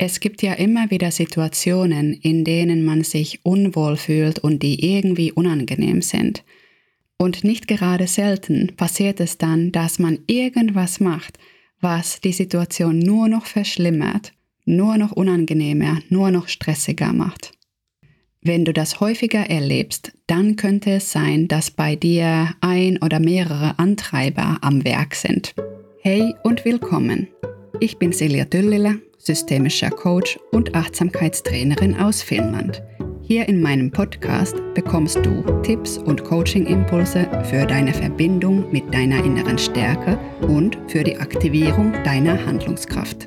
Es gibt ja immer wieder Situationen, in denen man sich unwohl fühlt und die irgendwie unangenehm sind. Und nicht gerade selten passiert es dann, dass man irgendwas macht, was die Situation nur noch verschlimmert, nur noch unangenehmer, nur noch stressiger macht. Wenn du das häufiger erlebst, dann könnte es sein, dass bei dir ein oder mehrere Antreiber am Werk sind. Hey und willkommen! Ich bin Silja Düllile systemischer Coach und Achtsamkeitstrainerin aus Finnland. Hier in meinem Podcast bekommst du Tipps und Coaching-Impulse für deine Verbindung mit deiner inneren Stärke und für die Aktivierung deiner Handlungskraft.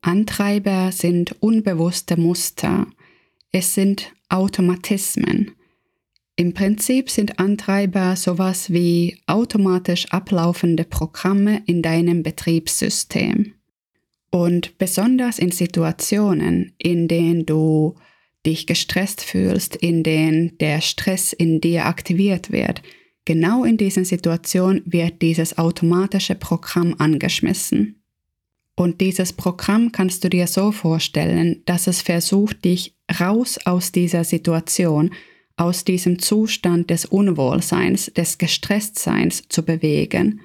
Antreiber sind unbewusste Muster. Es sind Automatismen. Im Prinzip sind Antreiber sowas wie automatisch ablaufende Programme in deinem Betriebssystem. Und besonders in Situationen, in denen du dich gestresst fühlst, in denen der Stress in dir aktiviert wird, genau in diesen Situationen wird dieses automatische Programm angeschmissen. Und dieses Programm kannst du dir so vorstellen, dass es versucht, dich raus aus dieser Situation, aus diesem Zustand des Unwohlseins, des Gestresstseins zu bewegen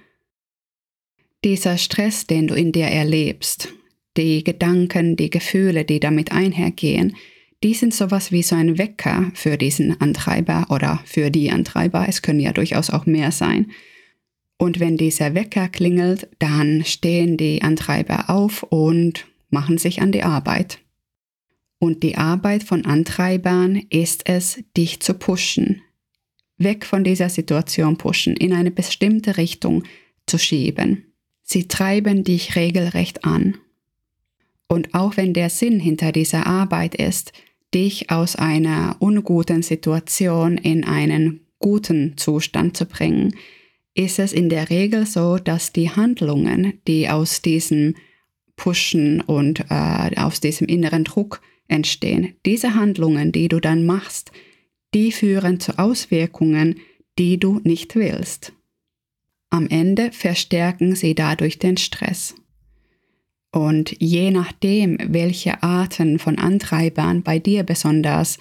dieser Stress, den du in dir erlebst, die Gedanken, die Gefühle, die damit einhergehen, die sind sowas wie so ein Wecker für diesen Antreiber oder für die Antreiber. Es können ja durchaus auch mehr sein. Und wenn dieser Wecker klingelt, dann stehen die Antreiber auf und machen sich an die Arbeit. Und die Arbeit von Antreibern ist es, dich zu pushen, weg von dieser Situation pushen, in eine bestimmte Richtung zu schieben. Sie treiben dich regelrecht an. Und auch wenn der Sinn hinter dieser Arbeit ist, dich aus einer unguten Situation in einen guten Zustand zu bringen, ist es in der Regel so, dass die Handlungen, die aus diesem Pushen und äh, aus diesem inneren Druck entstehen, diese Handlungen, die du dann machst, die führen zu Auswirkungen, die du nicht willst. Am Ende verstärken sie dadurch den Stress. Und je nachdem, welche Arten von Antreibern bei dir besonders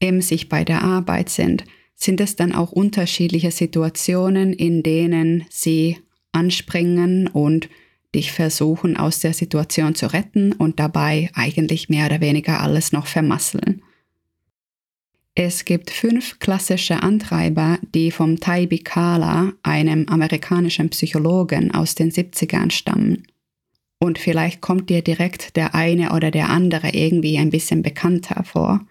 emsig bei der Arbeit sind, sind es dann auch unterschiedliche Situationen, in denen sie anspringen und dich versuchen aus der Situation zu retten und dabei eigentlich mehr oder weniger alles noch vermasseln. Es gibt fünf klassische Antreiber, die vom Tai Bikala, einem amerikanischen Psychologen aus den 70ern stammen. Und vielleicht kommt dir direkt der eine oder der andere irgendwie ein bisschen bekannter vor.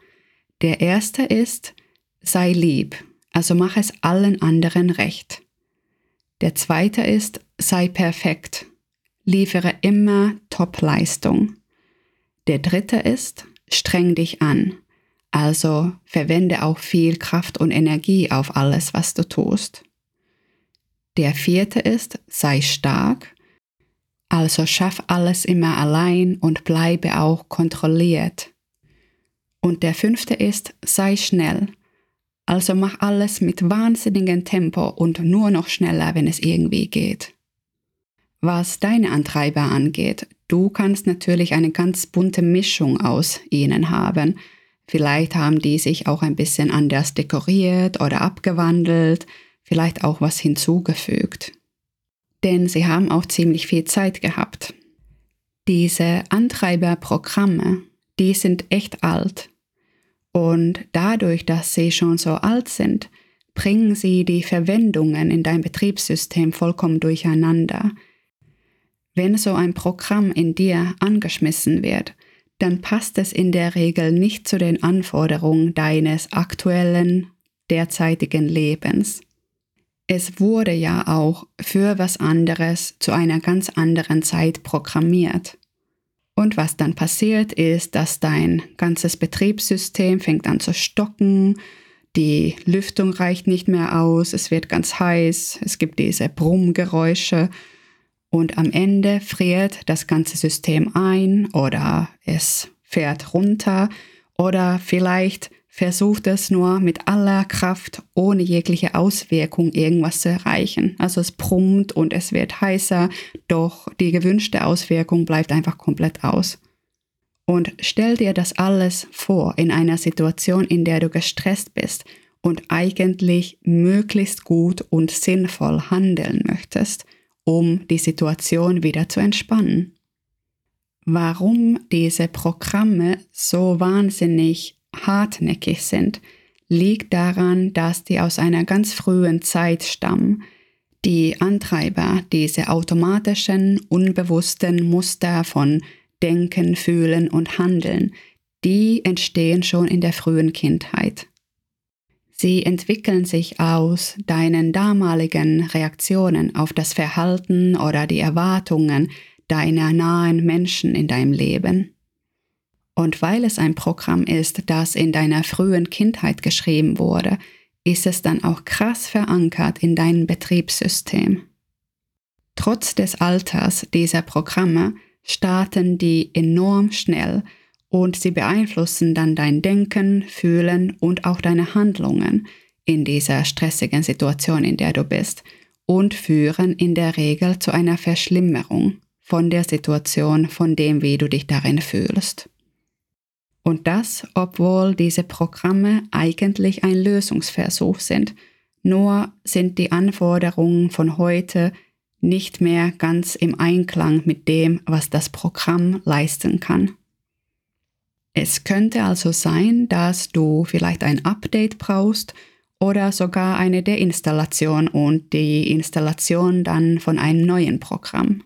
Der erste ist, sei lieb, also mach es allen anderen recht. Der zweite ist, sei perfekt, liefere immer Top-Leistung. Der dritte ist, streng dich an, also verwende auch viel Kraft und Energie auf alles, was du tust. Der vierte ist, sei stark. Also schaff alles immer allein und bleibe auch kontrolliert. Und der fünfte ist, sei schnell. Also mach alles mit wahnsinnigem Tempo und nur noch schneller, wenn es irgendwie geht. Was deine Antreiber angeht, du kannst natürlich eine ganz bunte Mischung aus ihnen haben, Vielleicht haben die sich auch ein bisschen anders dekoriert oder abgewandelt, vielleicht auch was hinzugefügt. Denn sie haben auch ziemlich viel Zeit gehabt. Diese Antreiberprogramme, die sind echt alt. Und dadurch, dass sie schon so alt sind, bringen sie die Verwendungen in dein Betriebssystem vollkommen durcheinander. Wenn so ein Programm in dir angeschmissen wird, dann passt es in der Regel nicht zu den Anforderungen deines aktuellen, derzeitigen Lebens. Es wurde ja auch für was anderes zu einer ganz anderen Zeit programmiert. Und was dann passiert ist, dass dein ganzes Betriebssystem fängt an zu stocken, die Lüftung reicht nicht mehr aus, es wird ganz heiß, es gibt diese Brummgeräusche und am Ende friert das ganze System ein oder es fährt runter oder vielleicht versucht es nur mit aller Kraft, ohne jegliche Auswirkung irgendwas zu erreichen. Also es brummt und es wird heißer, doch die gewünschte Auswirkung bleibt einfach komplett aus. Und stell dir das alles vor in einer Situation, in der du gestresst bist und eigentlich möglichst gut und sinnvoll handeln möchtest, um die Situation wieder zu entspannen. Warum diese Programme so wahnsinnig hartnäckig sind, liegt daran, dass die aus einer ganz frühen Zeit stammen. Die Antreiber, diese automatischen, unbewussten Muster von Denken, Fühlen und Handeln, die entstehen schon in der frühen Kindheit. Sie entwickeln sich aus deinen damaligen Reaktionen auf das Verhalten oder die Erwartungen deiner nahen Menschen in deinem Leben. Und weil es ein Programm ist, das in deiner frühen Kindheit geschrieben wurde, ist es dann auch krass verankert in deinem Betriebssystem. Trotz des Alters dieser Programme starten die enorm schnell und sie beeinflussen dann dein Denken, Fühlen und auch deine Handlungen in dieser stressigen Situation, in der du bist und führen in der Regel zu einer Verschlimmerung von der Situation, von dem, wie du dich darin fühlst. Und das, obwohl diese Programme eigentlich ein Lösungsversuch sind. Nur sind die Anforderungen von heute nicht mehr ganz im Einklang mit dem, was das Programm leisten kann. Es könnte also sein, dass du vielleicht ein Update brauchst oder sogar eine Deinstallation und die Installation dann von einem neuen Programm.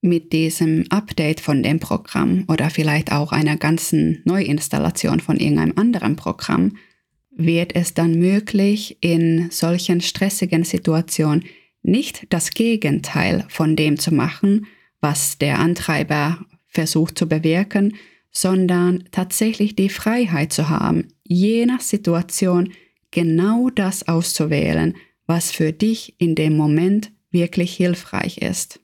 Mit diesem Update von dem Programm oder vielleicht auch einer ganzen Neuinstallation von irgendeinem anderen Programm wird es dann möglich, in solchen stressigen Situationen nicht das Gegenteil von dem zu machen, was der Antreiber versucht zu bewirken, sondern tatsächlich die Freiheit zu haben, je nach Situation genau das auszuwählen, was für dich in dem Moment wirklich hilfreich ist.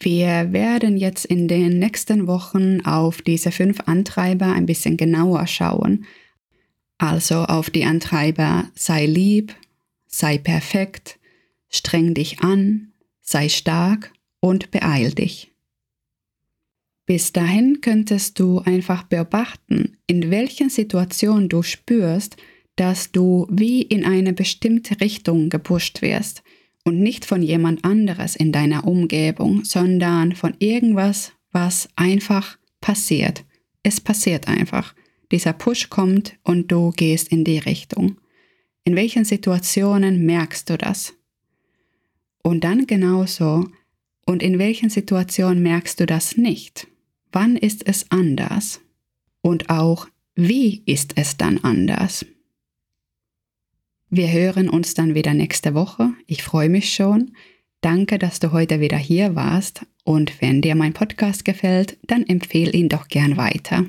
Wir werden jetzt in den nächsten Wochen auf diese fünf Antreiber ein bisschen genauer schauen. Also auf die Antreiber sei lieb, sei perfekt, streng dich an, sei stark und beeil dich. Bis dahin könntest du einfach beobachten, in welchen Situationen du spürst, dass du wie in eine bestimmte Richtung gepusht wirst und nicht von jemand anderes in deiner Umgebung, sondern von irgendwas, was einfach passiert. Es passiert einfach. Dieser Push kommt und du gehst in die Richtung. In welchen Situationen merkst du das? Und dann genauso, und in welchen Situationen merkst du das nicht? Wann ist es anders? Und auch, wie ist es dann anders? Wir hören uns dann wieder nächste Woche. Ich freue mich schon. Danke, dass du heute wieder hier warst. Und wenn dir mein Podcast gefällt, dann empfehle ihn doch gern weiter.